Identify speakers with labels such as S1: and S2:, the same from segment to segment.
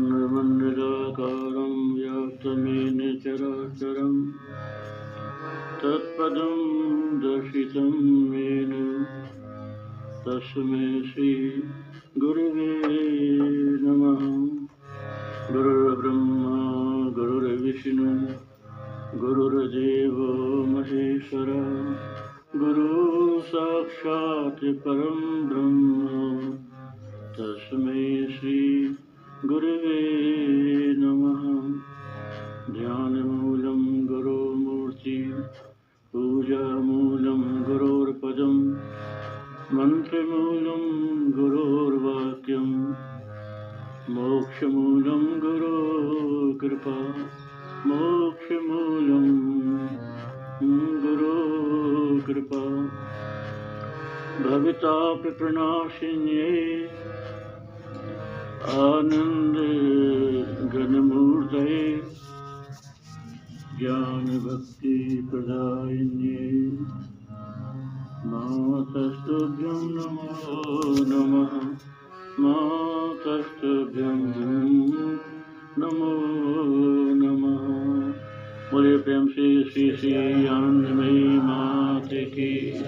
S1: मण्डलाकारं व्याप्तमेन चराचरं तत्पदं दर्शितं येन। तस्मै श्रीगुरुवे नमः। गुरुर्ब्रह्मा, गुरुर्विष्णु, गुरुर्देवो महेश्वर, गुरु साक्षात् परं ब्रह्म। तस्मै श्री गुरुवे नमः। ध्यानमूलं गुरोमूर्ति पूजामूलं गुरोर्पदं मन्त्रमूलं गुरोर्वाक्यं मोक्षमूलं गुरोकृपा मोक्षमूलं गुरोकृपा भविता प्रणाशिन्ये आनंद घनमूर्तये ज्ञान भक्ति प्रदायिन्ये। मातस्तुभ्यं नमो नमः। मातस्तुभ्यं नमो नमः। बोले प्रेम से श्री श्री आनंदमयी मात की।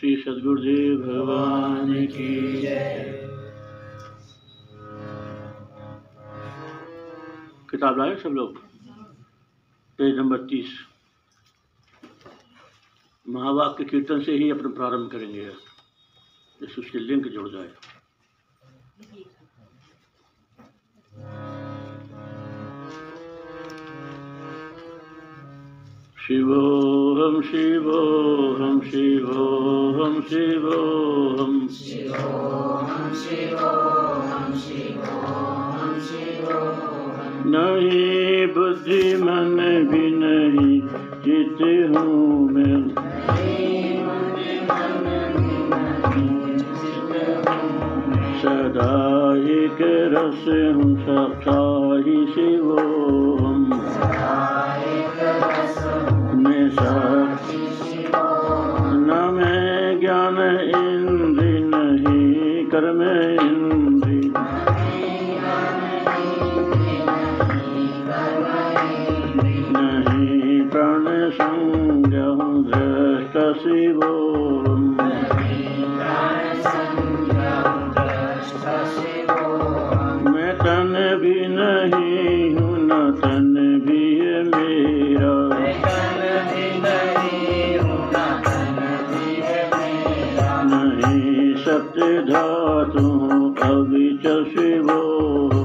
S1: श्री सदगुरुदेव भगवान की। किताब लाए सब लोग? पेज नंबर तीस। महावाक्य कीर्तन से ही अपना प्रारंभ करेंगे। जिससे उसके लिंक जुड़ जाए। शिवो हम शिवो हम शिवो हम शिवो हम शिवो हम शिवो हम शिवोऽहं हम शिवोऽहं नहीं, बुद्धि मन भी नहीं चित हूँ मैं। सदा एक रस हूँ साक्षाही शिवोऽहं मैं साक्षी सत्य धातु अविच शिवोऽहम्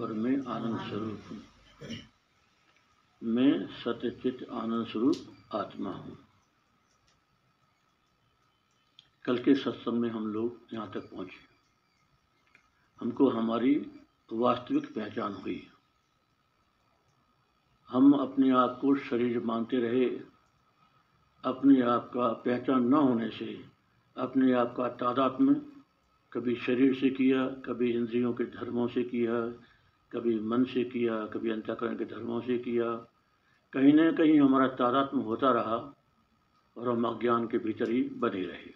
S1: और मैं आनंद स्वरूप हूँ। मैं सत्य चित आनंद स्वरूप आत्मा हूँ। कल के सत्संग में हम लोग यहाँ तक पहुँचे। हमको हमारी वास्तविक पहचान हुई। हम अपने आप को शरीर मानते रहे। अपने आप का पहचान न होने से, अपने आप का तादात्म्य कभी शरीर से किया, कभी इंद्रियों के धर्मों से किया कभी मन से किया, कभी अंतकरण के धर्मों से किया। कहीं न कहीं हमारा तादात्म्य होता रहा और हम अज्ञान के भीतर ही बने रहे।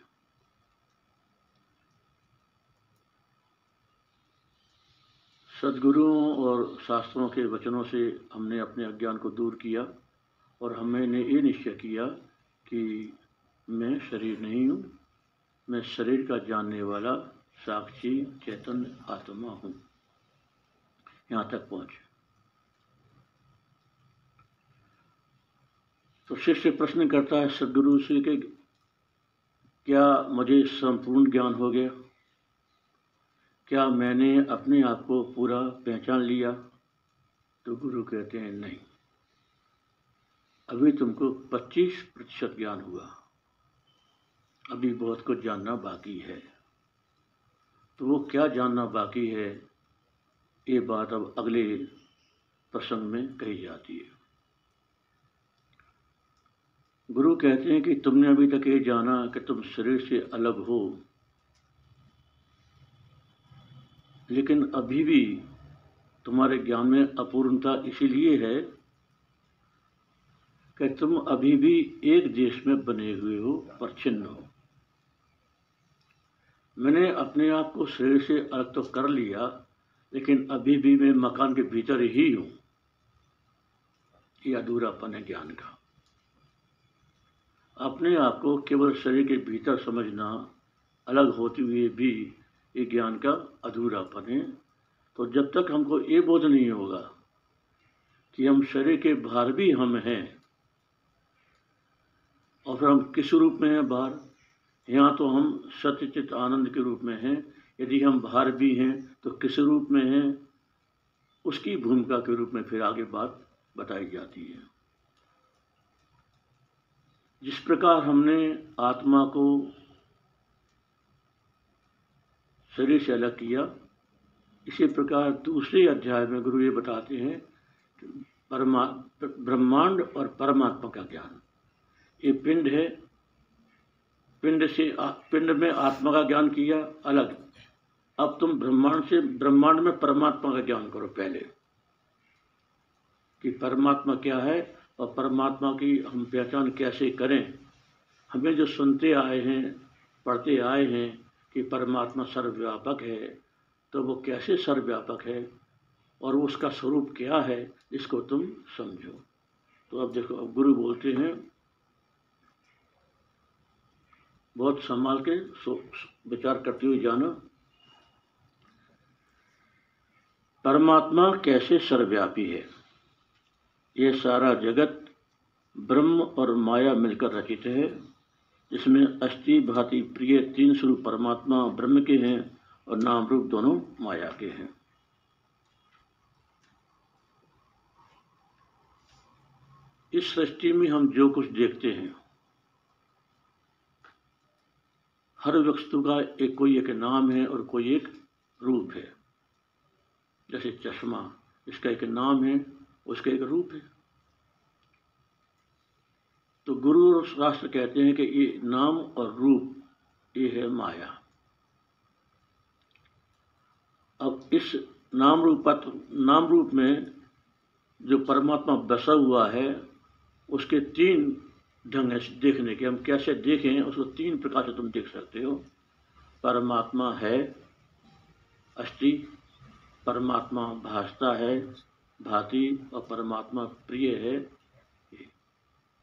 S1: सदगुरुओं और शास्त्रों के वचनों से हमने अपने अज्ञान को दूर किया और हमने ये निश्चय किया कि मैं शरीर नहीं हूँ, मैं शरीर का जानने वाला, साक्षी चैतन्य आत्मा हूँ। यहाँ तक पहुँचे तो शिष्य प्रश्न करता है, सदगुरु से कि क्या मुझे संपूर्ण ज्ञान हो गया? क्या मैंने अपने आप को पूरा पहचान लिया? तो गुरु कहते हैं, नहीं। अभी तुमको 25 प्रतिशत ज्ञान हुआ। अभी बहुत कुछ जानना बाकी है। तो वो क्या जानना बाकी है? ये बात अब अगले प्रसंग में कही जाती है। गुरु कहते हैं कि तुमने अभी तक ये जाना कि तुम शरीर से अलग हो। लेकिन अभी भी तुम्हारे ज्ञान में अपूर्णता इसीलिए है कि तुम अभी भी एक देश में बने हुए हो पर छिन्न हो। मैंने अपने आप को शरीर से अलग तो कर लिया लेकिन अभी भी मैं मकान के भीतर ही हूँ। ये अधूरापन है ज्ञान का। अपने आप को केवल शरीर के भीतर समझना अलग होते हुए भी ये ज्ञान का अधूरापन है। तो जब तक हमको ये बोध नहीं होगा कि हम शरीर के बाहर भी हम हैं और फिर हम किस रूप में हैं बाहर, यहाँ तो हम सत्यचित आनंद के रूप में हैं। यदि हम बाहर भी हैं तो किस रूप में हैं? उसकी भूमिका के रूप में फिर आगे बात बताई जाती है। जिस प्रकार हमने आत्मा को शरीर से अलग किया, इसी प्रकार दूसरे अध्याय में गुरु ये बताते हैं परमा, ब्रह्मांड और परमात्मा का ज्ञान। ये पिंड है। पिंड से पिंड में आत्मा का ज्ञान किया, अलग। अब तुम ब्रह्मांड से, ब्रह्मांड में परमात्मा का ज्ञान करो पहले। कि परमात्मा क्या है और परमात्मा की हम पहचान कैसे करें। हमें जो सुनते आए हैं, पढ़ते आए हैं कि परमात्मा सर्वव्यापक है तो वो कैसे सर्वव्यापक है और उसका स्वरूप क्या है, इसको तुम समझो। तो अब देखो, अब गुरु बोलते हैं, बहुत संभाल के विचार करते हुए जाना। परमात्मा कैसे सर्वव्यापी है? ये सारा जगत ब्रह्म और माया मिलकर रचित है। इसमें अस्थि, भांति, प्रिय तीन स्वरूप परमात्मा ब्रह्म के हैं और नाम रूप दोनों माया के हैं। इस सृष्टि में हम जो कुछ देखते हैं, हर वस्तु का एक कोई एक नाम है और कोई एक रूप है। जैसे चश्मा, इसका एक नाम है, उसका एक रूप है। तो गुरु और शास्त्र कहते हैं कि ये नाम और रूप, ये है माया। अब इस नाम रूप नाम रूप में जो परमात्मा बसा हुआ है, उसके तीन ढंग है देखने के। हम कैसे देखें, उसको तीन प्रकार से तुम देख सकते हो। परमात्मा है, अस्थि परमात्मा भासता है, भांति और परमात्मा प्रिय है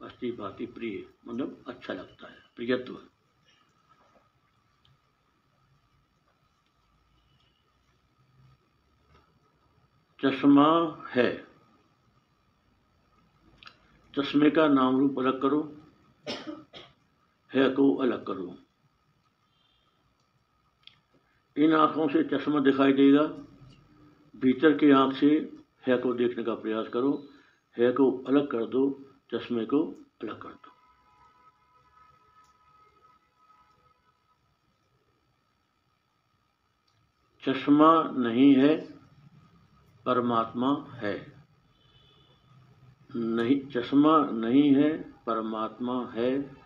S1: अस्थि भांति प्रिय मतलब अच्छा लगता है, प्रियत्व। चश्मा है। चश्मे का नाम रूप अलग करो, है को अलग करो। इन आँखों से चश्मा दिखाई देगा भीतर की आँख से है को देखने का प्रयास करो, है को अलग कर दो, चश्मे को अलग कर दो। चश्मा नहीं है, परमात्मा है। नहीं, चश्मा नहीं है, परमात्मा है।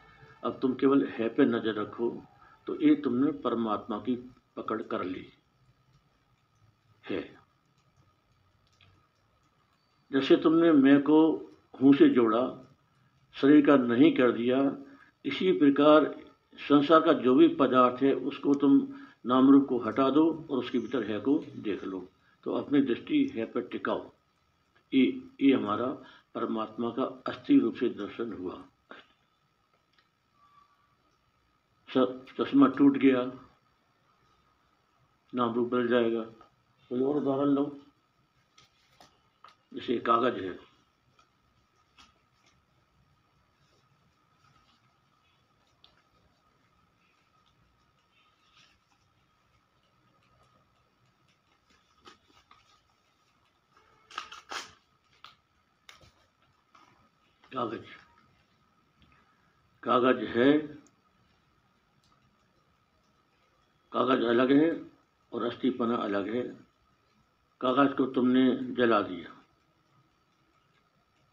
S1: अब तुम केवल है पे नज़र रखो तो ये तुमने परमात्मा की पकड़ कर ली। है। जैसे तुमने मैं को हूँ से जोड़ा, शरीर का नहीं कर दिया, इसी प्रकार संसार का जो भी पदार्थ है, उसको तुम नाम रूप को हटा दो और उसके भीतर है को देख लो। तो अपनी दृष्टि है पर टिकाओ ये ये हमारा परमात्मा का अस्थि रूप से दर्शन हुआ। चश्मा टूट गया नाम रूप बदल जाएगा। कोई और उदाहरण लो जैसे कागज़ है। कागज़। कागज़ है। कागज़ अलग है और अस्थिपना अलग है। कागज़ को तुमने जला दिया।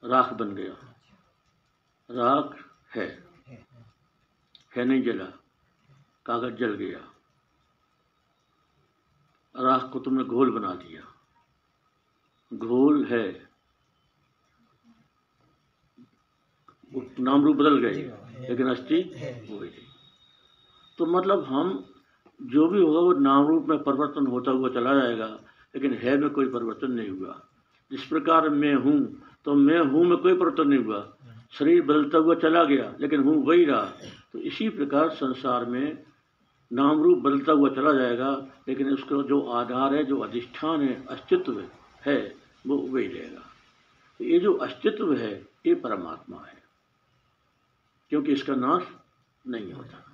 S1: राख बन गया। राख है। है नहीं जला। कागज़ जल गया। राख को तुमने घोल बना दिया। घोल है। नाम रूप बदल गए, लेकिन अस्थि हो गई तो मतलब हम जो भी होगा वो नाम रूप में परिवर्तन होता हुआ चला जाएगा, लेकिन है में कोई परिवर्तन नहीं हुआ। जिस प्रकार मैं हूँ। तो मैं हूँ में कोई परिवर्तन नहीं हुआ। शरीर बदलता हुआ चला गया, लेकिन हूँ वही रहा। तो इसी प्रकार संसार में नाम रूप बदलता हुआ चला जाएगा, लेकिन उसका जो आधार है, जो अधिष्ठान है, अस्तित्व है, वो वही रहेगा। तो ये जो अस्तित्व है, ये परमात्मा है, क्योंकि इसका नाश नहीं होता।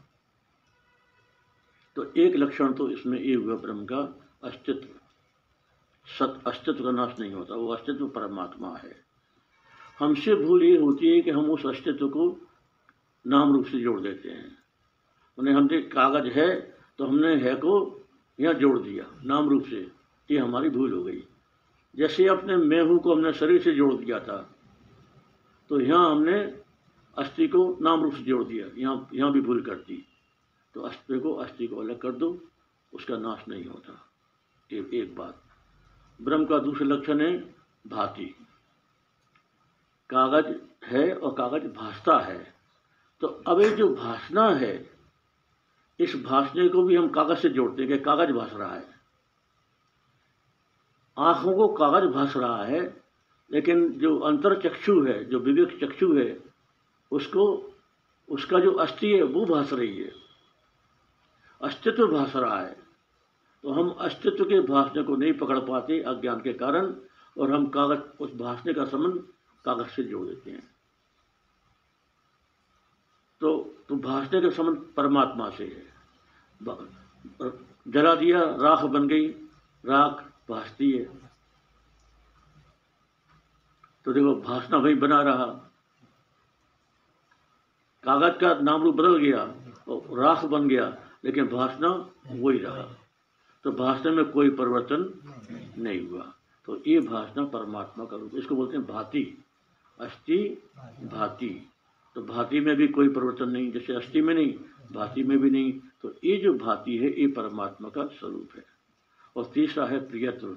S1: तो एक लक्षण तो इसमें ये हुआ ब्रह्म का अस्तित्व। सत अस्तित्व का नाश नहीं होता, वो अस्तित्व परमात्मा है। हमसे भूल ये होती है कि हम उस अस्तित्व को नाम रूप से जोड़ देते हैं। उन्हें हम देख कागज़ है तो हमने है को यहाँ जोड़ दिया, नाम रूप से ये हमारी भूल हो गई। जैसे अपने मैं हूँ को हमने शरीर से जोड़ दिया था तो यहाँ हमने अस्थि को नाम रूप से जोड़ दिया, यहाँ यहाँ भी भूल कर दी। तो अस्थि को अस्थि को अलग कर दो, उसका नाश नहीं होता। एक एक बात। ब्रह्म का दूसरा लक्षण है, भांति। कागज़ है और कागज़ भासता है। तो अब ये जो भाषना है, इस भाषणे को भी हम कागज़ से जोड़ते हैं कि कागज़ भास रहा है। आँखों को कागज़ भास रहा है, लेकिन जो अंतर चक्षु है, जो विवेक चक्षु है, उसको, उसका जो अस्थि है, वो भास रही है। अस्तित्व भास रहा है। तो हम अस्तित्व के भाषण को नहीं पकड़ पाते अज्ञान के कारण, और हम कागज़, उस भाषण का संबंध कागज़ से जोड़ देते हैं। तो तो भाषने का संबंध परमात्मा से है। जला दिया, राख बन गई, राख भासती है। तो देखो भाषना वही बना रहा। कागज़ का नाम रूप बदल गया, और राख बन गया, लेकिन भाषणा वही रहा। तो भाषण में कोई परिवर्तन नहीं हुआ। तो ये भाषण परमात्मा का रूप इसको बोलते हैं भांति। अस्थि, भांति। तो भांति में भी कोई परिवर्तन नहीं, जैसे अस्थि में नहीं, भांति में भी नहीं। तो ये जो भांति है, ये परमात्मा का स्वरूप है। और तीसरा है प्रियत्व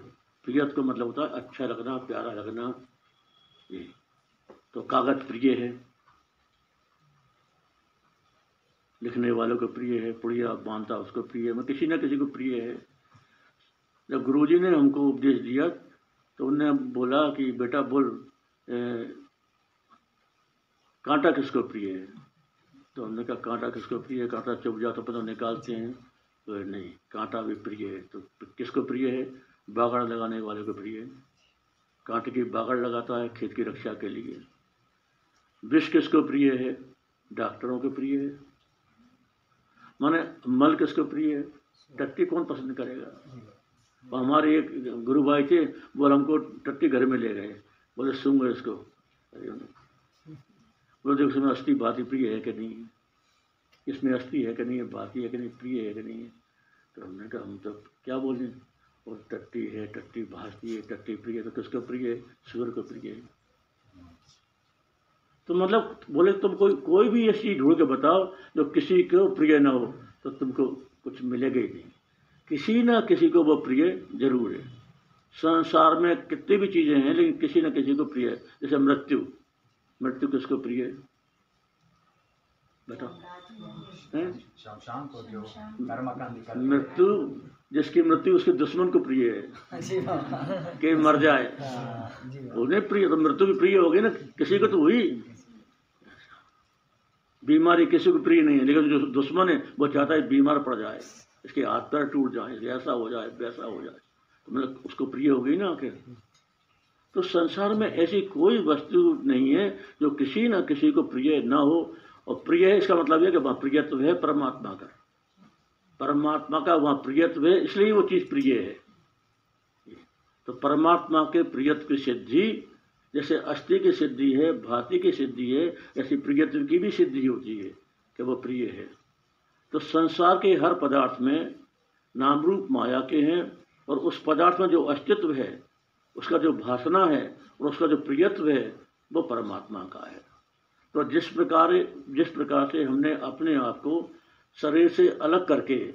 S1: प्रियत्व का मतलब होता है अच्छा लगना, प्यारा लगना। ये। तो कागज़ प्रिय है। लिखने वालों को प्रिय है, पुड़िया बांधता उसको प्रिय है। मैं किसी न किसी को प्रिय है। जब गुरुजी ने हमको उपदेश दिया तो उन्होंने बोला कि बेटा बोल कांटा किसको प्रिय है? तो हमने कहा कांटा किसको प्रिय है? कांटा चुप जाता पता निकालते हैं। तो नहीं कांटा भी प्रिय है। तो किसको प्रिय है? बागड़ लगाने वाले को प्रिय है। कांटे की बागड़ लगाता है खेत की रक्षा के लिए। विष किसको प्रिय है? डॉक्टरों को प्रिय है। माने मल किसको प्रिय है? टट्टी कौन पसंद करेगा? तो हमारे एक गुरु भाई थे, वो हमको टट्टी घर में ले गए। बोले, सुन गए इसको। बोले, देखो, इसमें अस्थि बाती प्रिय है कि नहीं इसमें अस्थि है कि नहीं है? बाती है कि नहीं? प्रिय है कि नहीं है? तो हमने कहा, हम तो क्या बोले? और टट्टी है, टट्टी भाजती है, टट्टी प्रिय तो किसको प्रिय है? सूर्य को प्रिय है। तो मतलब बोले, तुम कोई कोई भी ऐसी ढूंढ के बताओ, जो किसी को प्रिय ना हो तो तुमको कुछ मिलेगा ही नहीं। किसी न किसी को वो प्रिय ज़रूर है। संसार में कितनी भी चीज़ें हैं, लेकिन किसी न किसी को प्रिय है। जैसे मृत्यु। मृत्यु किसको प्रिय है? बताओ। मृत्यु, जिसकी मृत्यु, उसके दुश्मन को प्रिय है। कि मर जाए। उन्हें प्रिय तो मृत्यु भी प्रिय होगी ना। किसी को तो हुई। बीमारी किसी को प्रिय नहीं है, लेकिन जो दुश्मन है, वो चाहता है बीमार पड़ जाए। इसके हाथ पैर टूट जाए ऐसा हो जाए, वैसा हो जाए। तो मतलब उसको प्रिय हो गई ना आखिर तो संसार में ऐसी कोई वस्तु नहीं है जो किसी न किसी को प्रिय ना हो। और प्रिय है, इसका मतलब है कि वहाँ प्रियत्व है, परमात्मा का। परमात्मा का वहाँ प्रियत्व है, इसलिए वो चीज़ प्रिय है। तो परमात्मा के प्रियत्व की सिद्धि, जैसे अस्थि की सिद्धि है, भांति की सिद्धि है, ऐसी प्रियत्व की भी सिद्धि होती है कि वो प्रिय है। तो संसार के हर पदार्थ में नाम रूप माया के हैं और उस पदार्थ में जो अस्तित्व है, उसका जो भाषणा है और उसका जो प्रियत्व है, वो परमात्मा का है। तो जिस प्रकार जिस प्रकार से हमने अपने आप को शरीर से अलग करके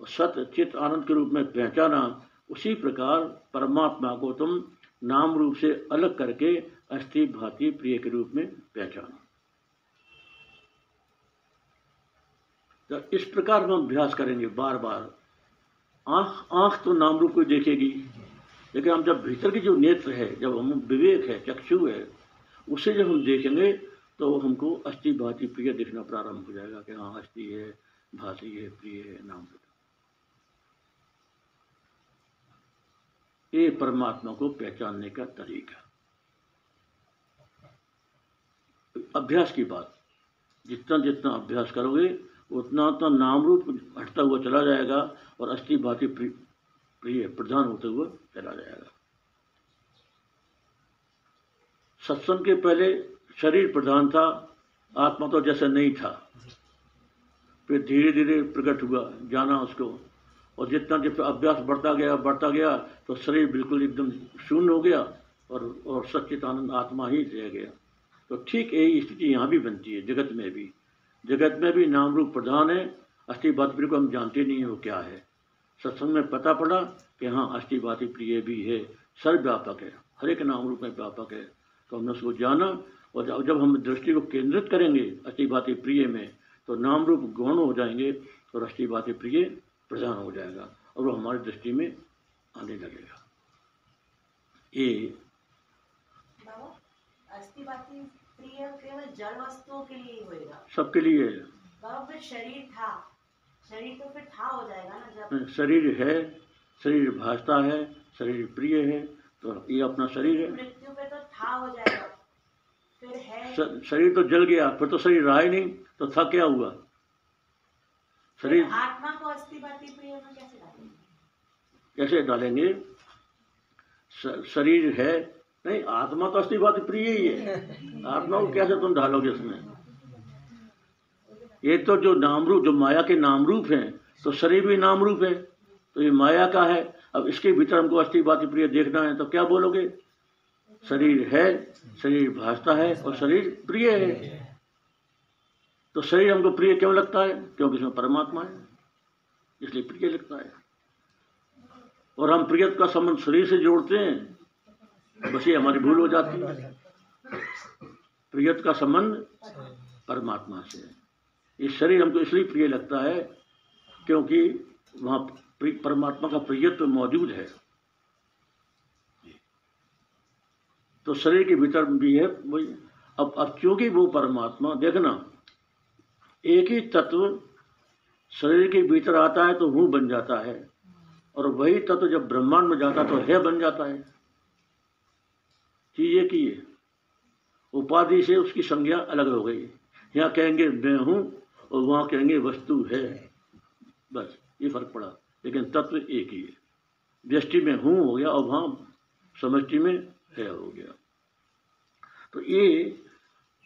S1: सत्य चित्त, आनंद के रूप में पहचाना, उसी प्रकार परमात्मा को तुम नाम रूप से अलग करके अस्थि, भांति, प्रिय के रूप में पहचाना। तो इस प्रकार हम अभ्यास करेंगे बार बार आँख आँख तो नाम रूप को देखेगी। लेकिन हम जब भीतर की जो नेत्र है, जब हम विवेक है, चक्षु है, उसे जब हम देखेंगे तो हमको अस्थि, भांति, प्रिय दिखना प्रारंभ हो जाएगा कि हाँ अस्थि है, भांति है, प्रिय है नाम ये परमात्मा को पहचानने का तरीका। अभ्यास की बात। जितना जितना अभ्यास करोगे उतना उतना नाम रूप हटता हुआ चला जाएगा और अस्थि भांति प्रिय, प्रधान होते हुए चला जाएगा। सत्संग के पहले शरीर प्रधान था, आत्मा तो जैसा नहीं था। फिर धीरे धीरे प्रकट हुआ, जाना उसको। और जितना जितना अभ्यास बढ़ता गया बढ़ता गया तो शरीर बिल्कुल एकदम शून्य हो गया और और सचित आनंद आत्मा ही रह गया। तो ठीक यही स्थिति यहाँ भी बनती है, जगत में भी। जगत में भी नाम रूप प्रधान है। अस्थि बात को हम जानते नहीं है क्या है। सत्संग में पता पड़ा कि हाँ अस्थि बाति प्रिय भी है। सर्वव्यापक है। हर एक नाम रूप में व्यापक है। तो हमने उसको जाना और जब हम दृष्टि को केंद्रित करेंगे अस्थि बाति प्रिय में तो नाम रूप गौण हो जाएँगे और अस्थि बाति प्रिय प्रधान हो जाएगा और वो हमारी दृष्टि में आने लगेगा। ये केवल जड़ वस्तुओं के लिए होएगा। सबके लिए
S2: फिर शरीर था। शरीर तो फिर था हो जाएगा ना जब
S1: शरीर है शरीर भाजता है शरीर प्रिय है तो ये अपना शरीर है।
S2: मृत्यु पे तो था हो जाएगा। फिर
S1: है शरीर तो जल गया फिर तो शरीर रहा ही नहीं तो था क्या हुआ?
S2: शरीर आत्मा को अस्थिपाती प्रिय में कैसे डालेंगे?
S1: कैसे डालेंगे? शरीर है नहीं आत्मा तो अस्थिपाती प्रिय ही है। आत्मा को कैसे तुम ढालोगे इसमें? ये तो जो नाम रूप जो माया के नाम रूप हैं तो शरीर भी नाम रूप है। तो ये माया का है। अब इसके भीतर हमको अस्थि बात प्रिय देखना है तो क्या बोलोगे? शरीर है शरीर भाजता है और शरीर प्रिय है। तो शरीर हमको प्रिय क्यों लगता है? क्योंकि इसमें परमात्मा है। इसलिए प्रिय लगता है। और हम प्रिय का संबंध शरीर से जोड़ते हैं बस ये हमारी भूल हो जाती है। प्रियत का संबंध परमात्मा से है। ये शरीर हमको इसलिए प्रिय लगता है क्योंकि वहाँ परमात्मा का प्रियत्व मौजूद है। तो शरीर के भीतर भी है, वही। अब अब क्योंकि वो परमात्मा, देखना, एक ही तत्व शरीर के भीतर आता है तो हूँ बन जाता है। और वही तत्व जब ब्रह्मांड में जाता है तो है, बन जाता है। चीज़ एक ही। है उपाधि से उसकी संज्ञा अलग हो गई। यहाँ कहेंगे, मैं हूँ, और वहाँ कहेंगे, वस्तु है। बस, ये फ़र्क पड़ा। लेकिन तत्व एक ही है। व्यष्टि में हूँ हो गया और वहाँ समष्टि में है हो गया। तो ये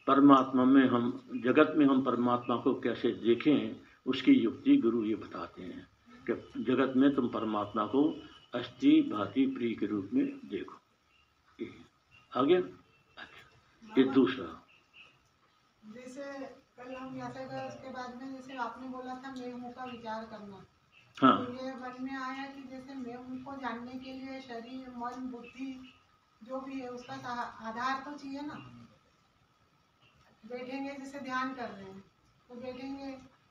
S1: परमात्मा में हम, जगत में हम परमात्मा को कैसे देखें, उसकी युक्ति गुरु ये बताते हैं कि जगत में तुम परमात्मा को अस्थि, भांति प्रिय के रूप में देखो। आगे ये दूसरा।
S3: जैसे कल हम ऐसे गए उसके बाद में जैसे आपने बोला था मैं हूँ का विचार करना।
S1: हाँ।
S3: तो ये मन में आया कि जैसे मैं हूँ को जानने के लिए शरीर मन बुद्धि जो भी है उसका आधार तो चाहिए ना। बैठेंगे जैसे ध्यान कर रहे हैं तो बैठेंगे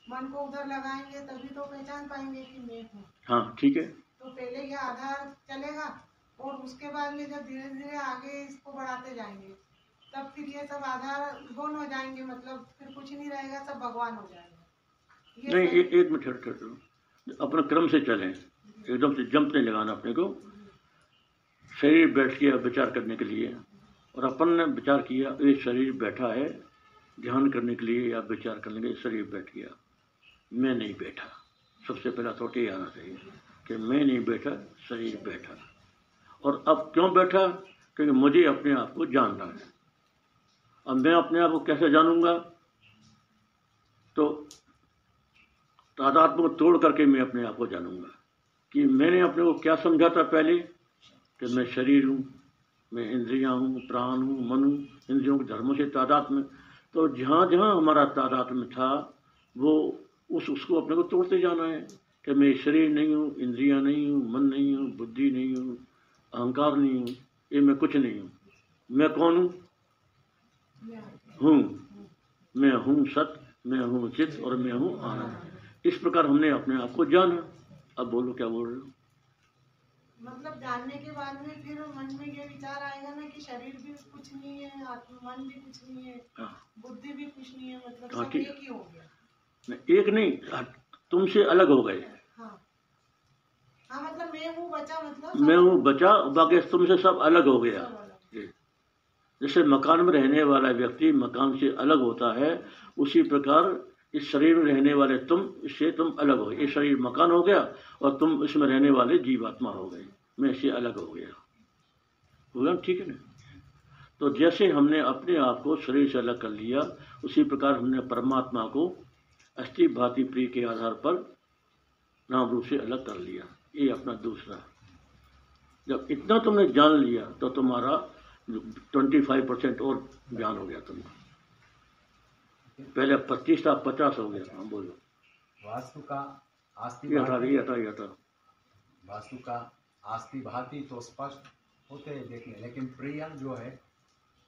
S3: मन को उधर लगाएँगे तभी तो पहचान पाएँगे कि मैं हूँ
S1: हाँ ठीक है।
S3: तो पहले ये आधार चलेगा? और उसके बाद में जब धीरे धीरे आगे इसको बढ़ाते जाएँगे तब फिर ये सब आधार गुण हो जाएँगे मतलब फिर कुछ नहीं रहेगा सब भगवान हो जाएँगे।
S1: नहीं एक एक मिनट ठहर ठहर अपने क्रम से चलें। एकदम से जंप नहीं लगाना अपने को। शरीर बैठ गया विचार करने के लिए और अपन ने विचार किया ये शरीर बैठा है ध्यान करने के लिए या विचार करने के लिए शरीर बैठ गया। मैं नहीं बैठा। सबसे पहला थोड़ा ये आना चाहिए कि मैं नहीं बैठा शरीर बैठा। और अब क्यों बैठा? क्योंकि मुझे अपने आप को जानना है। अब मैं अपने आप को कैसे जानूँगा? तो तादात्म को तोड़ करके मैं अपने आप को जानूँगा कि मैंने अपने को क्या समझा था पहले? कि मैं शरीर हूँ, मैं इंद्रियाँ हूँ, प्राण हूँ, मन हूँ, इंद्रियों के धर्मों से तादाद में। तो जहाँ जहाँ हमारा तादाद में था, वो उस उसको अपने को तोड़ते जाना है कि मैं शरीर नहीं हूँ, इंद्रियाँ नहीं हूँ, मन नहीं हूँ, बुद्धि नहीं हूँ अहंकार नहीं हूँ ये मैं कुछ नहीं हूँ। मैं कौन हूँ? हूँ। मैं हूँ सत मैं हूँ चित और मैं हूँ आनंद। इस प्रकार हमने अपने आप को जाना। अब बोलो क्या बोल रहे हो?
S3: मतलब जानने के बाद में फिर मन में ये विचार आएगा ना कि शरीर भी कुछ नहीं है आत्मा मन भी कुछ नहीं है
S1: हाँ।
S3: बुद्धि भी कुछ नहीं है मतलब
S1: हाँ,
S3: सब एक ही हो गया।
S1: नहीं, एक नहीं तुमसे अलग हो गए।
S3: हाँ। हाँ मतलब मैं हूँ बचा मतलब
S1: मैं हूँ बचा बाकी तुमसे सब अलग हो गया। जैसे मकान में रहने वाला व्यक्ति मकान से अलग होता है उसी प्रकार इस शरीर में रहने वाले तुम इससे तुम अलग हो ये शरीर मकान हो गया और तुम इसमें रहने वाले जीवात्मा हो गए। मैं इससे अलग हो गया। ना? ठीक है ना? तो जैसे हमने अपने आप को शरीर से अलग कर लिया उसी प्रकार हमने परमात्मा को अस्थि भांति प्रिय के आधार पर नाम रूप से अलग कर लिया। ये अपना दूसरा। जब इतना तुमने जान लिया तो तुम्हारा ट्वेंटी फाइव परसेंट और ज्ञान हो गया तुम्हारा। पहले पच्चीस था पचास हो गया। हाँ बोलो।
S4: वास्तु का आस्ति
S1: ये हटा
S4: भांति
S1: ये हटा ये हटा
S4: वास्तु का आस्ति भांति तो स्पष्ट होते हैं देखने। लेकिन प्रिय जो है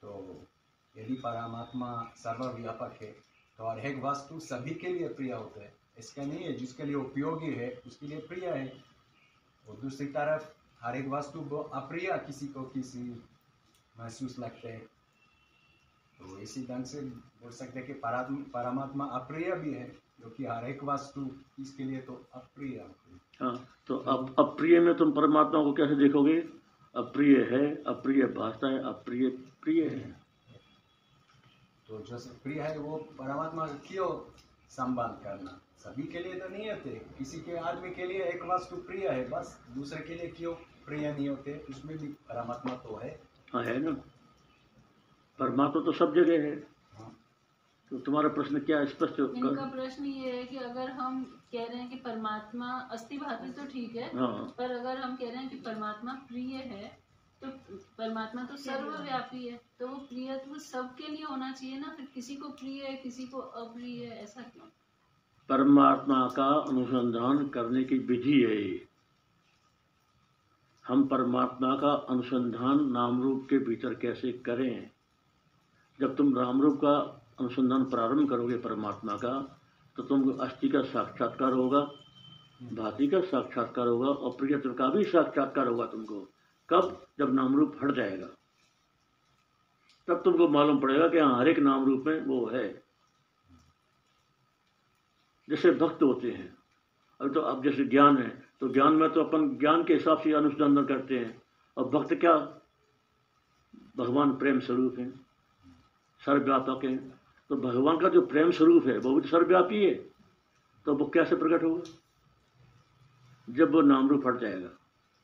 S4: तो यदि परमात्मा सर्वव्यापक है तो हर एक वस्तु सभी के लिए प्रिय होता है। इसका नहीं है जिसके लिए उपयोगी है उसके लिए प्रिय है। और दूसरी तरफ़ हर एक वस्तु अप्रिय किसी को किसी महसूस लगते हैं। तो इसी ढंग से बोल सकते हैं कि परमात्मा अप्रिय भी है क्योंकि हर एक वस्तु इसके लिए तो अप्रिय हाँ।
S1: तो अब अप्रिय में तुम परमात्मा को कैसे देखोगे? अप्रिय है अप्रिय भाषा है अप्रिय प्रिय है।
S4: तो जो प्रिय है वो परमात्मा क्यों संभाल करना? सभी के लिए तो नहीं होते किसी के आदमी के लिए एक वस्तु प्रिय है बस दूसरे के लिए क्यों प्रिय नहीं होते उसमें भी परमात्मा तो है।
S1: हाँ है ना? परमात्मा तो सब जगह है।
S4: हाँ।
S1: तो तुम्हारा प्रश्न क्या है? स्पष्ट
S5: इनका
S1: कर
S5: प्रश्न ये है कि अगर हम कह रहे हैं कि परमात्मा अस्थि भाती तो ठीक है
S1: हाँ।
S5: पर अगर हम कह रहे हैं कि परमात्मा प्रिय है तो परमात्मा तो सर्वव्यापी है तो वो प्रियत्व सबके लिए होना चाहिए ना? फिर किसी को प्रिय है किसी को अप्रिय है ऐसा क्यों?
S1: परमात्मा का अनुसंधान करने की विधि है। हम परमात्मा का अनुसंधान नाम रूप के भीतर कैसे करें? जब तुम राम रूप का अनुसंधान प्रारंभ करोगे परमात्मा का तो तुमको अस्थि का साक्षात्कार होगा, भांति का साक्षात्कार होगा और प्रियत्व का भी साक्षात्कार होगा तुमको। कब? जब नाम रूप हट जाएगा। तब तुमको मालूम पड़ेगा कि हाँ हर एक नाम रूप में वो है। जैसे भक्त होते हैं। अभी तो अब जैसे ज्ञान है तो ज्ञान में तो अपन ज्ञान के हिसाब से अनुसंधान करते हैं। और भक्त क्या? भगवान प्रेम स्वरूप है सर्वव्यापक है। तो भगवान का जो प्रेम स्वरूप है वो भी तो सर्वव्यापी है। तो वो कैसे प्रकट होगा? जब वो नाम रूप हट जाएगा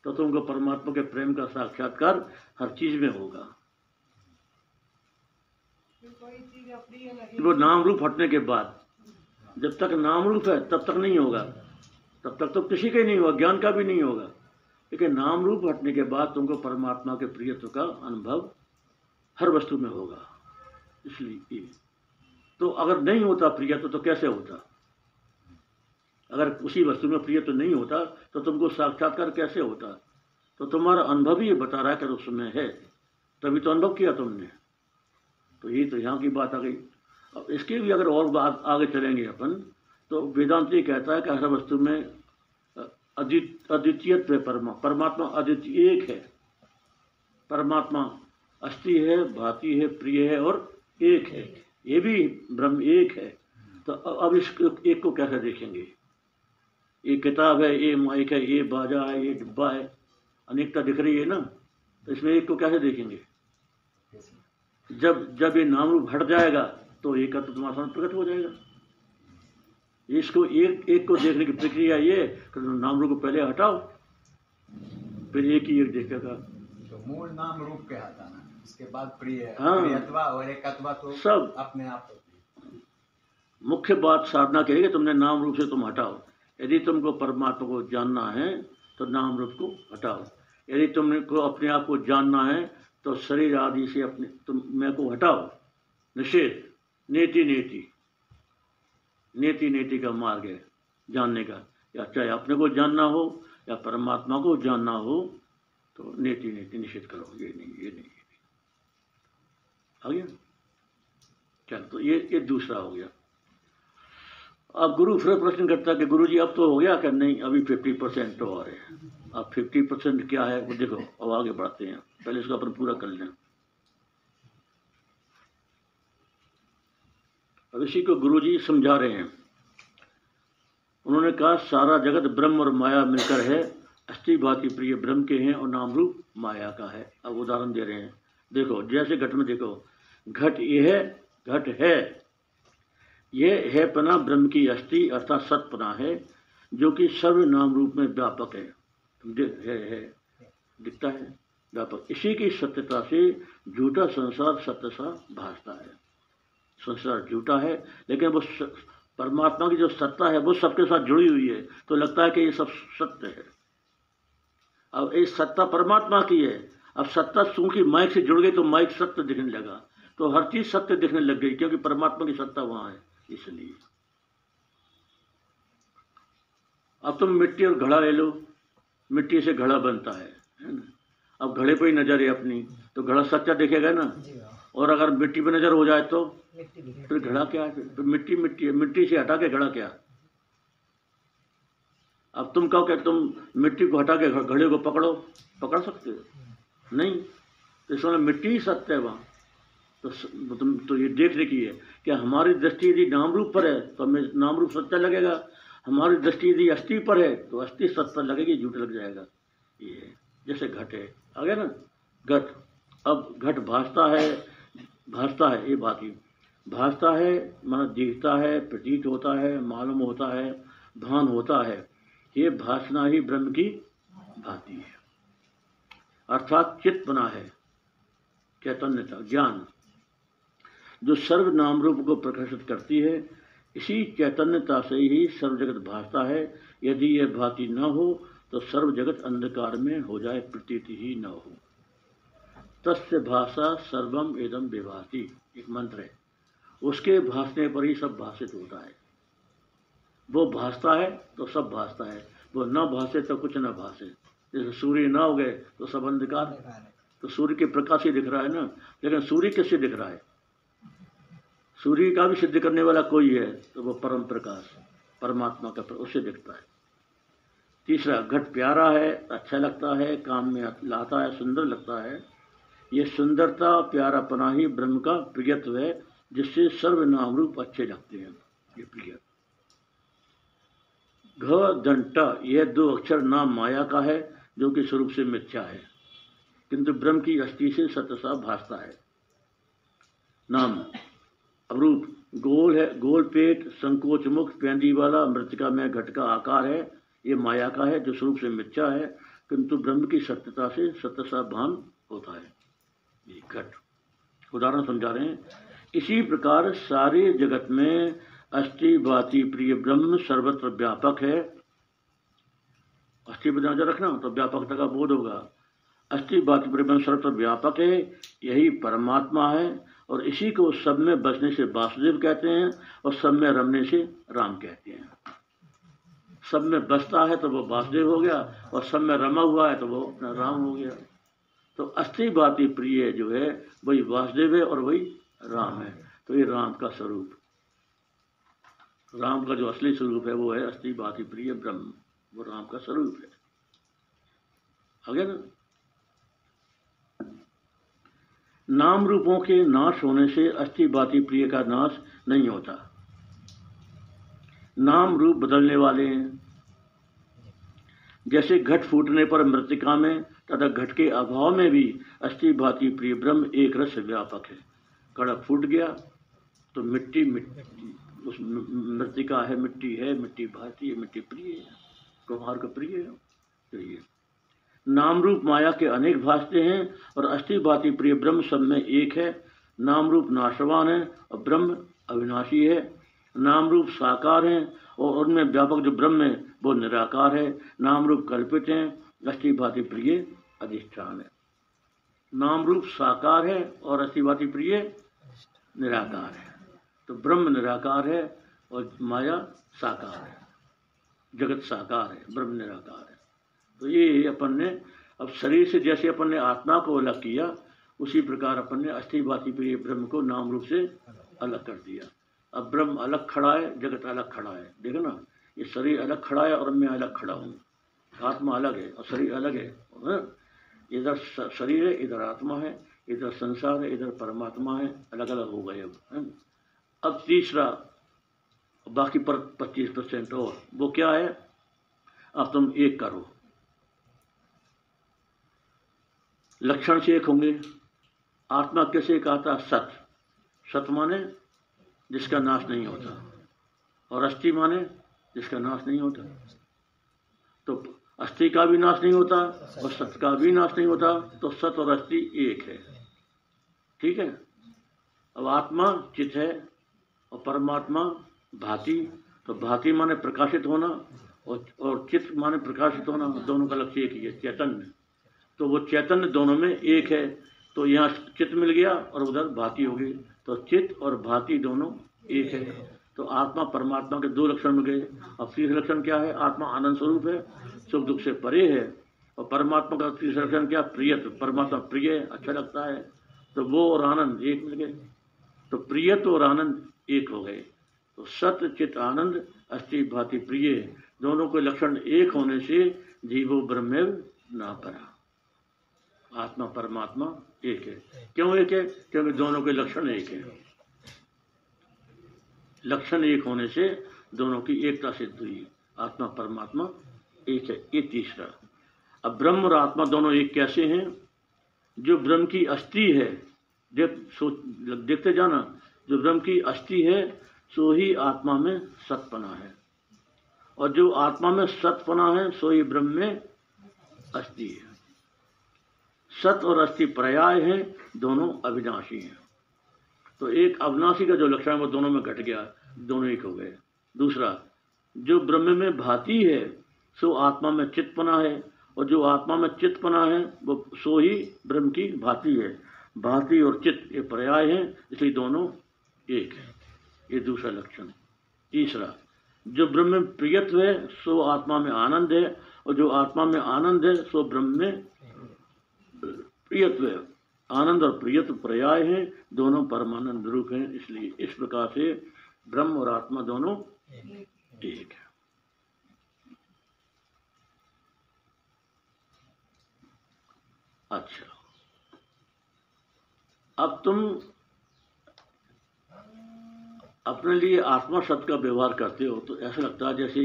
S1: तो तुमको परमात्मा के प्रेम का साक्षात्कार हर चीज़ में होगा।
S3: फिर कोई चीज़
S1: वो नाम रूप हटने के बाद जब तक नाम रूप है, तब तक नहीं होगा। तब तक तो किसी का ही नहीं होगा, ज्ञान का भी नहीं होगा। लेकिन नाम रूप हटने के बाद तुमको परमात्मा के प्रियत्व का अनुभव हर वस्तु में होगा। इसलिए तो अगर नहीं होता प्रियत्व तो कैसे होता? अगर उसी वस्तु में प्रियत्व नहीं होता तो तुमको साक्षात्कार कैसे होता? तो तुम्हारा अनुभव ही बता रहा है कि उसमें है। तभी तो अनुभव किया तुमने। तो ये तो यहाँ की बात आ गई। अब इसके भी अगर और बात आगे चलेंगे अपन तो वेदांत ये कहता है कि हर वस्तु में अद्वित अद्वितीयत्व परमा, परमात्मा अद्वितीय एक है। परमात्मा अस्थि है, भाती है, प्रिय है और एक है। ये भी ब्रह्म एक है। तो अब इस एक को कैसे देखेंगे? ये किताब है, ये माइक है, ये बाजा है, ये डिब्बा है, अनेकता दिख रही है ना? तो इसमें एक को कैसे देखेंगे? जब जब ये नाम रूप हट जाएगा तो एक तुम्हारा सामने प्रकट हो जाएगा। इसको एक एक को देखने की प्रक्रिया ये नाम रूप को पहले हटाओ फिर एक ही एक देखेगा
S4: तो मूल नाम रूप के आता ना उसके बाद प्रिय
S1: हाँ।
S4: प्रियत्वा और एकत्वा तो
S1: सब।
S4: अपने आप
S1: मुख्य बात साधना के लिए तुमने नाम रूप से तुम हटाओ। यदि तुमको परमात्मा को जानना है तो नाम रूप को हटाओ। यदि तुमने को अपने आप को जानना है तो शरीर आदि से अपने तुम मैं को हटाओ। निषेध। नेति नेति नेति नेति का मार्ग है जानने का। या चाहे अपने को जानना हो या परमात्मा को जानना हो तो नेति नेति निषेध करो, ये नहीं ये नहीं आ गया? चल तो ये ये दूसरा हो गया। अब गुरु फिर प्रश्न करता कि गुरु जी अब तो हो गया कि नहीं? अभी फिफ्टी परसेंट तो और है। अब फिफ्टी परसेंट क्या है? वो देखो, अब आगे बढ़ते हैं। पहले इसको अपन पूरा कर लें। अब इसी को गुरु जी समझा रहे हैं। उन्होंने कहा सारा जगत ब्रह्म और माया मिलकर है। अस्थि भाति प्रिय ब्रह्म के हैं और नाम रूप माया का है। अब उदाहरण दे रहे हैं। देखो जैसे घट में देखो घट ये है घट है। ये है पना ब्रह्म की अस्थि अर्थात सतपना है जो कि सर्व नाम रूप में व्यापक है। है, है। दिखता है? व्यापक। इसी की सत्यता से झूठा संसार सत्य सा भासता है। संसार झूठा है लेकिन वो परमात्मा की जो सत्ता है वो सबके साथ जुड़ी हुई है तो लगता है कि ये सब सत्य है। अब ये सत्ता परमात्मा की है अब सत्ता चूँकि माइक से जुड़ गई तो माइक सत्य दिखने लगा। तो हर चीज़ सत्य दिखने लग गई क्योंकि परमात्मा की सत्ता वहाँ है इसलिए। अब तुम मिट्टी और घड़ा ले लो मिट्टी से घड़ा बनता है है ना? अब घड़े पर ही नज़र है अपनी तो घड़ा सच्चा दिखेगा ना? और अगर मिट्टी पर नज़र हो जाए तो? फिर घड़ा क्या है? फिर फिर मिट्टी मिट्टी है मिट्टी से हटा के घड़ा क्या? अब तुम कहो कि तुम मिट्टी को हटा के घड़े को पकड़ो, पकड़ सकते हो? नहीं। तो इसमें मिट्टी ही सत्य है वहाँ। तो तुम तो ये देखने की है कि हमारी दृष्टि यदि नाम रूप पर है तो हमें नाम रूप सत्य लगेगा। हमारी दृष्टि यदि अस्थि पर है तो अस्थि सत्य लगेगी, झूठ लग जाएगा। ये जैसे घट है। आ गया ना? घट। अब घट भासता है भासता है, ये बात ही। भासता है, माना दिखता है, प्रतीत होता है, मालूम होता है, भान होता है, ये भासना ही ब्रह्म की भांति है। अर्थात चित्त बना है, चैतन्यता, ज्ञान, जो सर्व नाम रूप को प्रकाशित करती है, इसी चैतन्यता से ही सर्व जगत भासता है। यदि यह भांति न हो तो सर्व जगत अंधकार में हो जाए, प्रतीति ही न हो। तस्य भाषा सर्वम एदम विभाति, एक मंत्र है। उसके भाषने पर ही सब भाषित होता है। वो भाषता है तो सब भाषता है। वो न भाषे तो कुछ न भाषे जैसे सूर्य न हो गए तो सब अंधकार। तो सूर्य के प्रकाश ही दिख रहा है ना। लेकिन सूर्य किससे दिख रहा है? सूर्य का भी सिद्ध करने वाला कोई है तो वो परम प्रकाश, परमात्मा का उससे दिखता है। तीसरा, घट प्यारा है अच्छा लगता है, काम में लाता है, सुंदर लगता है। ये सुंदरता, प्यारापना ही ब्रह्म का प्रियत्व है। जिससे सर्व नाम रूप अच्छे लगते हैं। ये प्रिय घ दंट यह दो अक्षर नाम माया का है, जो कि स्वरूप से मिथ्या है। किंतु ब्रह्म की अस्थि से सतसा भासता है। नाम, अवरूप, गोल है, गोल पेट, संकोच मुख, पेंदी वाला, मृतिका में घट का आकार है, ये माया का है, जो स्वरूप से मिथ्या है। किंतु ब्रह्म की सत्यता से सत्यसा भान होता है। ये घट। उदाहरण समझा रहे हैं। इसी प्रकार सारे जगत में अस्थि बाति प्रिय ब्रह्म सर्वत्र व्यापक है। अस्थि पर रखना तो व्यापकता का बोध होगा। अस्थि बाति प्रिय ब्रह्म सर्वत्र व्यापक है, यही परमात्मा है, और इसी को सब में बसने से वासुदेव कहते हैं, और सब में रमने से राम कहते हैं। सब में बसता है तो वो वासुदेव हो गया, और सब में रमा हुआ है तो वो अपना राम हो गया। तो अस्थि बाती प्रिय जो है, वही वासुदेव है और वही राम है। तो ये राम का स्वरूप। राम का जो असली स्वरूप है, वो है अस्थि, बाती, प्रिय, ब्रह्म। वो राम का स्वरूप है। अगर नाम रूपों के नाश होने से अस्थि, बाती, प्रिय का नाश नहीं होता। नाम रूप बदलने वाले हैं। जैसे घट फूटने पर मृतिका में तथा घट के अभाव में भी अस्थि भाती प्रिय, ब्रह्म एक रस व्यापक है। कड़ा फूट गया तो मिट्टी मिट्टी, उस मृतिका है, मिट्टी है, मिट्टी भाती है मिट्टी प्रिय है, कुम्हार का प्रिय है तो ये। नाम रूप माया के अनेक भाषते हैं, और अस्थि भाती प्रिय ब्रह्म सब में एक है। नाम रूप नाशवान है, और ब्रह्म अविनाशी है। नाम रूप साकार हैं, और उनमें व्यापक जो ब्रह्म है, वो निराकार है। नाम रूप कल्पित हैं अस्थि भाती प्रिय अधिष्ठान है। नाम रूप साकार है, और अस्थि भाती प्रिय निराकार है। तो ब्रह्म निराकार है और माया साकार है। जगत साकार है, ब्रह्म निराकार है। तो ये अपन ने, अब शरीर से जैसे अपन ने आत्मा को अलग किया, उसी प्रकार अपन ने अस्थिभाती प्रिय ब्रह्म को नाम रूप से अलग कर दिया। अब ब्रह्म अलग खड़ा है, जगत अलग खड़ा है। देखो ना, ये शरीर अलग खड़ा है और मैं अलग खड़ा हूँ। आत्मा अलग है और शरीर अलग है। हाँ? इधर शरीर है, इधर आत्मा है। इधर संसार है, इधर परमात्मा है अलग अलग हो गए अब? अब तीसरा, बाकी पर पच्चीस परसेंट और, वो क्या है? अब तुम एक करो। लक्षण से एक होंगे। आत्मा कैसे एक आता सत। सत माने जिसका नाश नहीं होता। और अस्थि माने जिसका नाश नहीं होता। तो अस्थि का भी नाश नहीं होता और सत का भी नाश नहीं होता तो सत और अस्थि एक है। ठीक है? अब आत्मा चित है और परमात्मा भांति। तो भांति माने प्रकाशित होना और और चित्त माने प्रकाशित होना, दोनों का लक्ष्य एक ही है, चैतन्य। तो वो चैतन्य दोनों में एक है। तो यहाँ चित्त मिल गया और उधर भांति होगी तो चित्त और भांति दोनों एक है। तो आत्मा परमात्मा के दो लक्षण मिल गए। अब तीसरा लक्षण क्या है? आत्मा आनंद स्वरूप है, सुख दुख से परे है। और परमात्मा का तीसरा लक्षण क्या? प्रिय परमात्मा प्रिय अच्छा लगता है। तो वो और आनंद एक मिल गए। तो प्रियत और आनंद एक हो गए। तो सत्य चित, आनंद, अस्थि, भाति, प्रिय, दोनों के लक्षण एक होने से जीवो ब्रह्म ना परा। आत्मा, परमात्मा एक है। क्यों एक है? क्योंकि दोनों के लक्षण एक है। लक्षण एक होने से दोनों की एकता सिद्ध हुई। आत्मा, परमात्मा एक है। ये तीसरा। अब ब्रह्म और आत्मा दोनों एक कैसे हैं? जो ब्रह्म की अस्थि है, देख, सोच देखते जाना, जो ब्रह्म की अस्थि है, सो ही आत्मा में सतपना है। और जो आत्मा में सतपना है, सो ही ब्रह्म में अस्थि है। सत और अस्थि पर्याय है, दोनों अविनाशी हैं। तो एक अविनाशी का जो लक्षण है, वो दोनों में घट गया, दोनों एक हो गए। दूसरा, जो ब्रह्म में भाती है, सो आत्मा में चित्तपना है और जो आत्मा में चित्त चित्तपना है, वो सो ही ब्रह्म की भांति है। भांति और चित्त ये पर्याय हैं, इसलिए दोनों एक है। ये दूसरा लक्षण तीसरा, जो ब्रह्म में प्रियत्व है, सो आत्मा में आनंद है, और जो आत्मा में आनंद है, सो ब्रह्म में प्रियत्व है। आनंद और प्रियत्व पर्याय है, दोनों परमानंद रूप हैं, इसलिए इस प्रकार से ब्रह्म और आत्मा दोनों एक है। अच्छा। अब तुम अपने लिए आत्मा शब्द का व्यवहार करते हो तो ऐसा लगता है जैसे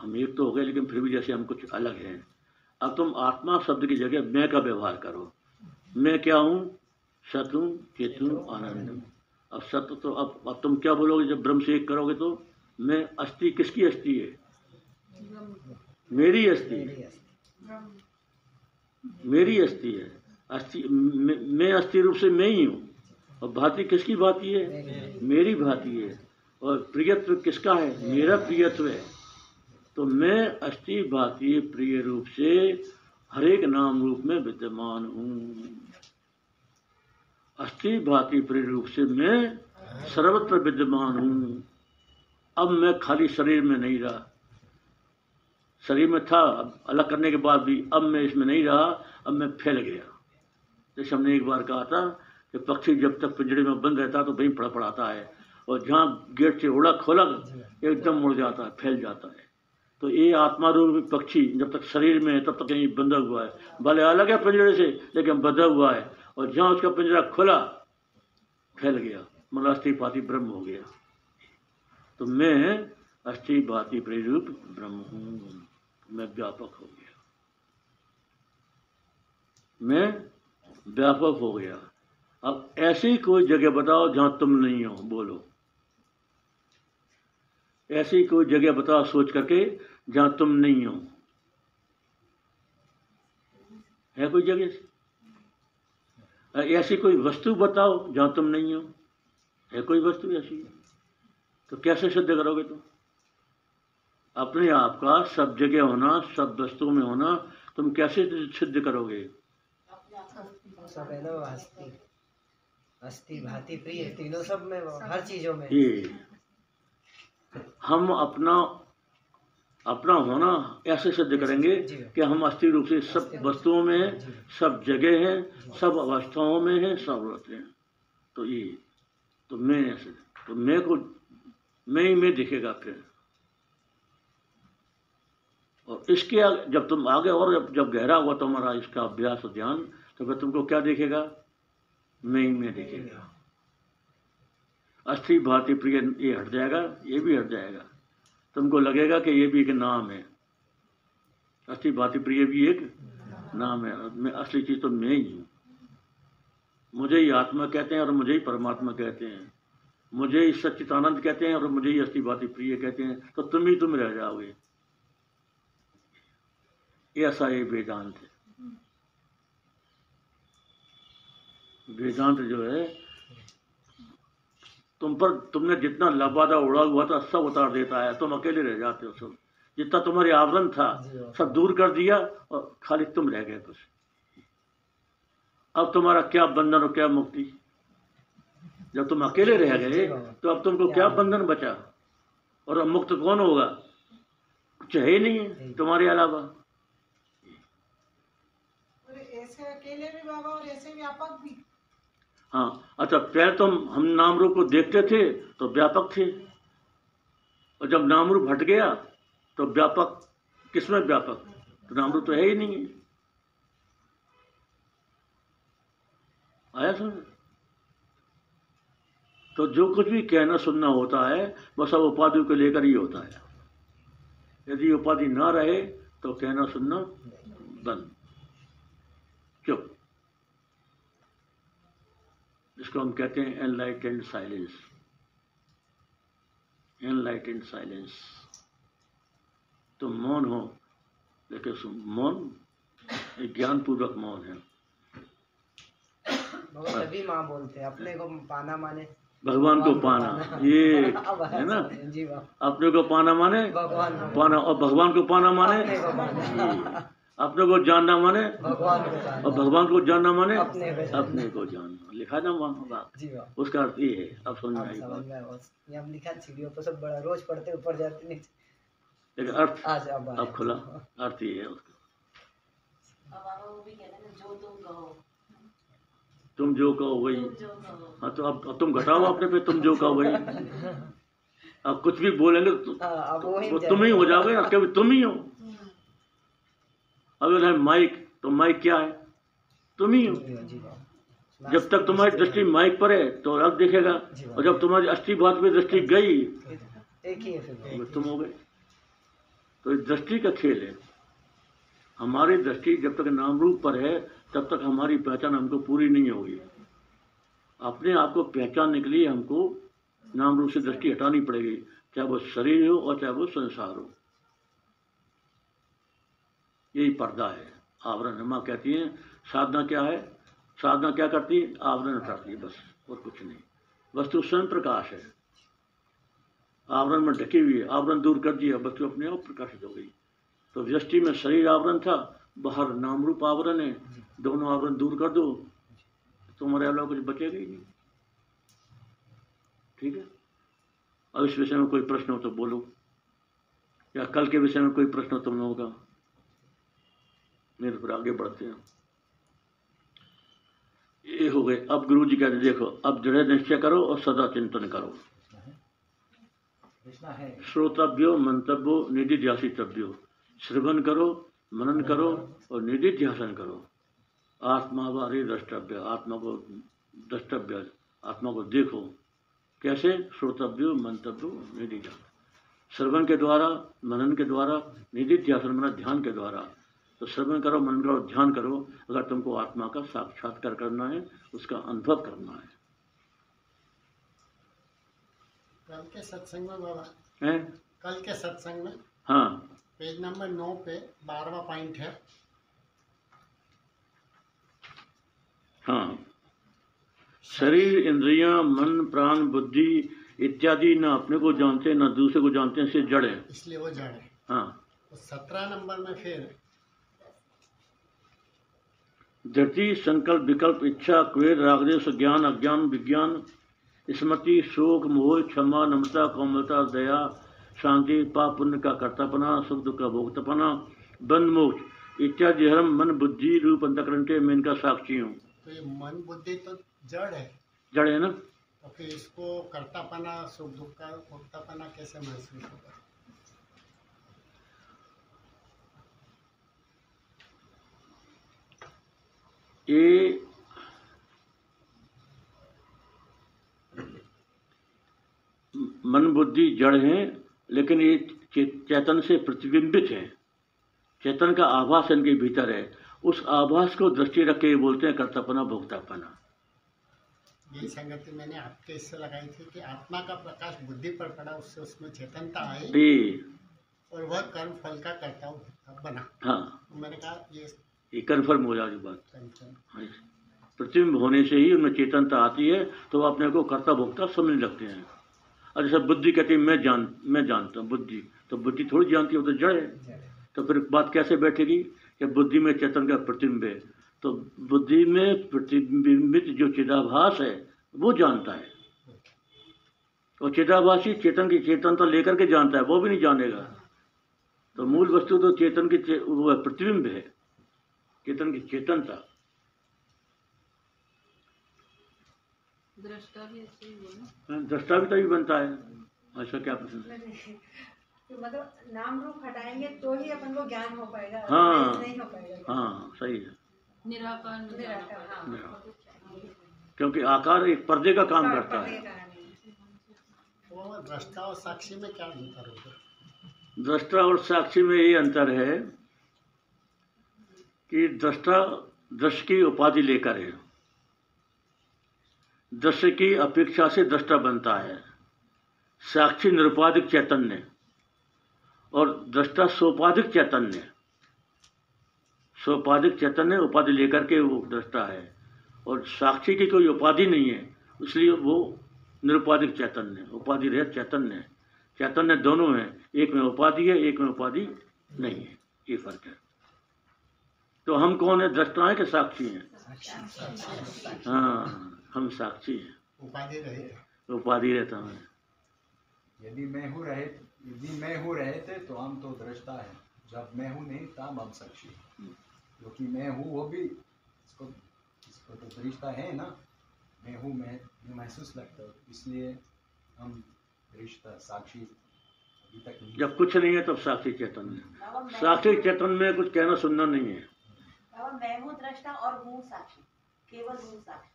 S1: हम एक तो हो गए, लेकिन फिर भी जैसे हम कुछ अलग हैं। अब तुम आत्मा शब्द की जगह मैं का व्यवहार करो। मैं क्या हूँ? सत हूँ, चित हूँ, आनंद हूँ। अब सत्य तो अब अब तुम क्या बोलोगे? जब ब्रह्म से एक करोगे तो मैं अस्थि किसकी अस्थि है? मेरी अस्थि। मेरी अस्थि है। अस्थि, मैं अस्थि रूप से मैं ही हूँ। और भांति किसकी भांति है? मेरी भांति है। और प्रियत्व किसका है? मेरा प्रियत्व है। तो मैं अस्थि भांति प्रिय रूप से हरेक नाम रूप में विद्यमान हूँ। अस्थि भांति प्रिय रूप से मैं सर्वत्र विद्यमान हूँ। अब मैं खाली शरीर में नहीं रहा। शरीर में था, अब अलग करने के बाद भी अब मैं इसमें नहीं रहा, अब मैं फैल गया। जैसे हमने एक बार कहा था कि पक्षी जब तक पिंजड़े में बंद रहता तो वहीं फड़फड़ाता है, और जहाँ गेट से उड़ा खोला, एकदम मुड़ जाता है, फैल जाता है। तो ये आत्मा रूप पक्षी जब तक शरीर में है, तब तक यहीं बंधा हुआ है। भले अलग है पिंजड़े से, लेकिन बंधा हुआ है, और जहाँ उसका पिंजरा खुला, फैल गया। मतलब अस्थि ब्रह्म हो गया। तो मैं अस्थि भाति प्रेरूप ब्रह्म हूँ। मैं व्यापक हो गया। मैं व्यापक हो गया। अब ऐसी कोई जगह बताओ जहाँ तुम नहीं हो, बोलो। ऐसी कोई जगह बताओ सोच करके जहाँ तुम नहीं हो। है कोई जगह? ऐसी कोई वस्तु बताओ जहाँ तुम नहीं हो। है कोई वस्तु ऐसी? तो कैसे सिद्ध करोगे तुम? अपने आप का सब जगह होना सब वस्तुओं में होना तुम कैसे सिद्ध करोगे?
S6: सब ना वो अस्थि अस्थि भांति प्रिय तीनों सब में हर चीज़ों में।
S1: ये हम अपना अपना होना ऐसे सिद्ध करेंगे कि हम अस्थि रूप से सब वस्तुओं में हैं सब जगह हैं सब अवस्थाओं में हैं सब रहते हैं। तो ये तो मैं ऐसे तो मैं को मैं ही मैं दिखेगा फिर। और इसके जब तुम आगे और जब, गहरा हुआ तुम्हारा इसका अभ्यास और ध्यान तो फिर तुमको क्या देखेगा? मैं मैं दिखेगा। अस्थि भांति प्रिय ये हट जाएगा ये भी हट जाएगा। तुमको लगेगा कि ये भी एक नाम है। अस्थि भांति प्रिय भी एक नाम है। मैं असली चीज़ तो मैं ही हूँ। मुझे ही आत्मा कहते हैं और मुझे ही परमात्मा कहते हैं। मुझे ही सच्चिदानंद कहते हैं और मुझे ही अस्थि भांति प्रिय कहते हैं। तो तुम ही तुम रह जाओगे। ऐसा ये वेदांत है। वेदांत जो है तुम पर तुमने जितना लबादा उड़ा हुआ था सब उतार देता है। तुम अकेले रह जाते हो सब। जितना तुम्हारे आवरण था सब दूर कर दिया और खाली तुम रह गए बस। अब तुम्हारा क्या बंधन और क्या मुक्ति? जब तुम अकेले रह गए तो अब तुमको क्या बंधन बचा? और अब मुक्त कौन होगा? कुछ है ही नहीं है तुम्हारे अलावा।
S3: अकेले भी बाबा और ऐसे व्यापक भी।
S1: हाँ अच्छा पहले तो हम नाम रूप को देखते थे तो व्यापक थे। और जब नाम रूप हट गया तो व्यापक किसमें व्यापक? तो नाम रूप तो है ही नहीं। है आया समझ तो जो कुछ भी कहना सुनना होता है, वो सब उपाधि को लेकर ही होता है। यदि उपाधि ना रहे तो कहना सुनना बंद। चुप। जिसको हम कहते हैं एनलाइटेंड साइलेंस एनलाइटेंड साइलेंस तो मौन हो लेकिन मौन एक ज्ञानपूर्वक मौन है।
S6: बाबा तभी माँ बोलते हैं अपने को पाना माने।
S1: भगवान को पाना ये है ना? अपने को पाना माने?
S6: भगवान
S1: पाना और भगवान को पाना माने?
S6: अपने को।
S1: जानना माने?
S6: भगवान को
S1: और भगवान को जानना माने?
S6: अपने को जानना।
S1: लिखा ना वहाँ होगा उसका अर्थ ये है। अब समझ आई बात?
S6: में आया बस। ये हम लिखा सीढ़ियों पर सब बड़ा रोज पढ़ते ऊपर जाते नहीं
S1: लेकिन अर्थ
S6: अब
S1: खुला। अर्थ ये है उसका।
S2: अब बाबा वो भी कहते हैं ना जो तुम
S1: जो कहो वही।
S2: तुम जो कहो।
S1: हाँ तो अब अब तुम घटाओ अपने पे तुम जो कहो वही। अब कुछ भी बोलेंगे तो,
S6: हाँ, अब वही
S1: तुम ही हो जाओगे ना कभी तुम ही हो। अगर है माइक तो माइक क्या है? तुम ही हो। जब तक तुम्हारी दृष्टि माइक पर है तो अलग देखेगा। और जब तुम्हारी अस्थि बात में दृष्टि गई
S6: ही है
S1: तो तुम हो गए। तो ये दृष्टि का खेल है। हमारी दृष्टि जब तक नाम रूप पर है तब तक हमारी पहचान हमको पूरी नहीं होगी। अपने आप को पहचानने के लिए हमको नाम रूप से दृष्टि हटानी पड़ेगी चाहे वो शरीर हो और चाहे वो संसार हो। यही पर्दा है। आवरण माँ कहती है, साधना क्या है? साधना क्या करती है? आवरण हटाती है, बस, और कुछ नहीं। वस्तु स्वयं प्रकाश है। आवरण में ढकी हुई है, आवरण दूर कर दिया, वस्तु अपने आप प्रकाशित हो गई। तो व्यष्टि में शरीर आवरण था, बाहर नाम रूप आवरण है, दोनों आवरण दूर कर दो, तुम्हारे अलावा कुछ बचेगा ही नहीं। ठीक है? अब इस विषय में कोई प्रश्न हो तो बोलो, या कल के विषय में कोई प्रश्न हो तुम लोगों का मेरे पर आगे बढ़ते हैं। ये हो गए। अब गुरु जी कहते देखो अब दृढ़ निश्चय करो और सदा चिंतन करो। श्रोतव्यो मंतव्यो निधिध्यासितव्यो श्रवण करो मनन करो और निधिध्यासन करो। आत्मा वारी द्रष्टव्य आत्मा को द्रष्टव्य आत्मा को देखो। कैसे? श्रोतव्यो मंतव्यो निधिध्यासन श्रवण के द्वारा मनन के द्वारा निधिध्यासन मना ध्यान के द्वारा। तो श्रवण करो मन करो ध्यान करो। अगर तुमको आत्मा का साक्षात्कार करना है उसका अनुभव करना है।
S7: कल के सत्संग में बाबा।
S1: हैं?
S7: कल के सत्संग में?
S1: हाँ।
S7: पेज नंबर नौ पे बारहवा पॉइंट है।
S1: हाँ। शरीर इंद्रियाँ मन प्राण बुद्धि इत्यादि न अपने को जानते न दूसरे को जानते हैं से जड़। है
S7: इसलिए वो जड़। है
S1: हाँ।
S7: तो सत्रह नंबर में फिर
S1: धरती संकल्प विकल्प इच्छा क्वेद रागदेश ज्ञान अज्ञान विज्ञान स्मृति शोक मोह क्षमा नम्रता कोमलता दया शांति पाप पुण्य का कर्तापना सुख दुख का भोक्तापना बंद मोक्ष इत्यादि धर्म मन बुद्धि रूप अंतकरण के मैं इनका साक्षी हूँ।
S7: तो ये मन बुद्धि तो जड़ है।
S1: जड़ है ना?
S7: तो फिर इसको कर्तापना सुख दुख का भोक्तापना कैसे महसूस होगा?
S1: ये मन बुद्धि जड़ है लेकिन ये चेतन से प्रतिबिंबित है। चेतन का आभास इनके भीतर है। उस आभास को दृष्टि रख के बोलते हैं कर्तापना भोक्तापना।
S7: यही संगति मैंने आपके इससे लगाई थी कि आत्मा का प्रकाश बुद्धि पर पड़ा उससे उसमें चेतनता आई। और वह कर्म फल का करता हूँ बना।
S1: हाँ।
S7: तो मैंने कहा ये
S1: ये कन्फर्म हो जाएगी बात। हाँ, प्रतिबिंब होने से ही उनमें चेतनता आती है तो वो अपने को कर्ता भोक्ता समझने लगते हैं। और जैसे बुद्धि कहती है मैं जान मैं जानता हूँ बुद्धि। तो बुद्धि थोड़ी जानती है वो तो जड़। है तो फिर बात कैसे बैठेगी? कि बुद्धि में चेतन का प्रतिबिंब है। तो बुद्धि में प्रतिबिंबित जो चिदाभास है वो जानता है। और चिदाभासी चेतन की चेतनता लेकर के जानता है वो भी नहीं जानेगा। तो मूल वस्तु तो चेतन की चे- वो प्रतिबिंब है। चेतन की चेतनता
S5: दृष्टा भी ऐसे ही बोला
S1: दृष्टा भी तभी बनता है। ऐसा क्या प्रश्न? है?
S3: तो मतलब नाम रूप हटाएँगे तो ही अपन को ज्ञान हो पाएगा
S1: हाँ।
S3: नहीं हो पाएगा।
S1: हाँ सही है।
S5: निराकार
S3: निराकार, हाँ।
S1: क्योंकि आकार एक पर्दे का काम करता है।
S7: तो दृष्टा और साक्षी में क्या अंतर होगा?
S1: दृष्टा और साक्षी में ये अंतर है कि दृष्टा दृश्य की उपाधि लेकर है। दृश्य की अपेक्षा से दृष्टा बनता है। साक्षी निरुपाधिक चैतन्य और दृष्टा सोपाधिक चैतन्य। सोपाधिक चैतन्य उपाधि लेकर के वो दृष्टा है और साक्षी की कोई उपाधि नहीं है, इसलिए वो निरुपाधिक चैतन्य, उपाधि रहित चैतन्य। चैतन्य दोनों हैं, एक में उपाधि है, एक में उपाधि नहीं है। ये फ़र्क है। तो हम कौन है? दृष्टा है कि साक्षी हैं। हाँ हम साक्षी हैं।
S7: उपाधि रहे
S1: उपाधि रहता है।
S4: यदि मैं हूँ रहे यदि मैं हूँ रहे थे तो हम तो दृष्टा है। जब मैं हूँ नहीं तब हम साक्षी क्योंकि मैं हूँ वो भी इसको इसको तो दृष्टा है ना। मैं हूँ मैं महसूस लगता हूँ। इसलिए हम दृष्टा साक्षी अभी तक
S1: जब कुछ नहीं है तब साक्षी चेतन है। साक्षी चेतन में कुछ कहना सुनना नहीं है।
S2: मैं हूँ दृष्टा और हूँ साक्षी केवल हूँ साक्षी।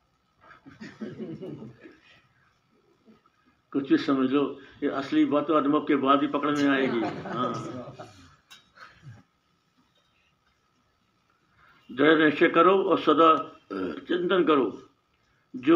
S1: कुछ भी समझ लो ये असली बात तो अनुभव के बाद ही पकड़ में आएगी। हाँ। दृढ़ निश्चय करो और सदा चिंतन करो। जो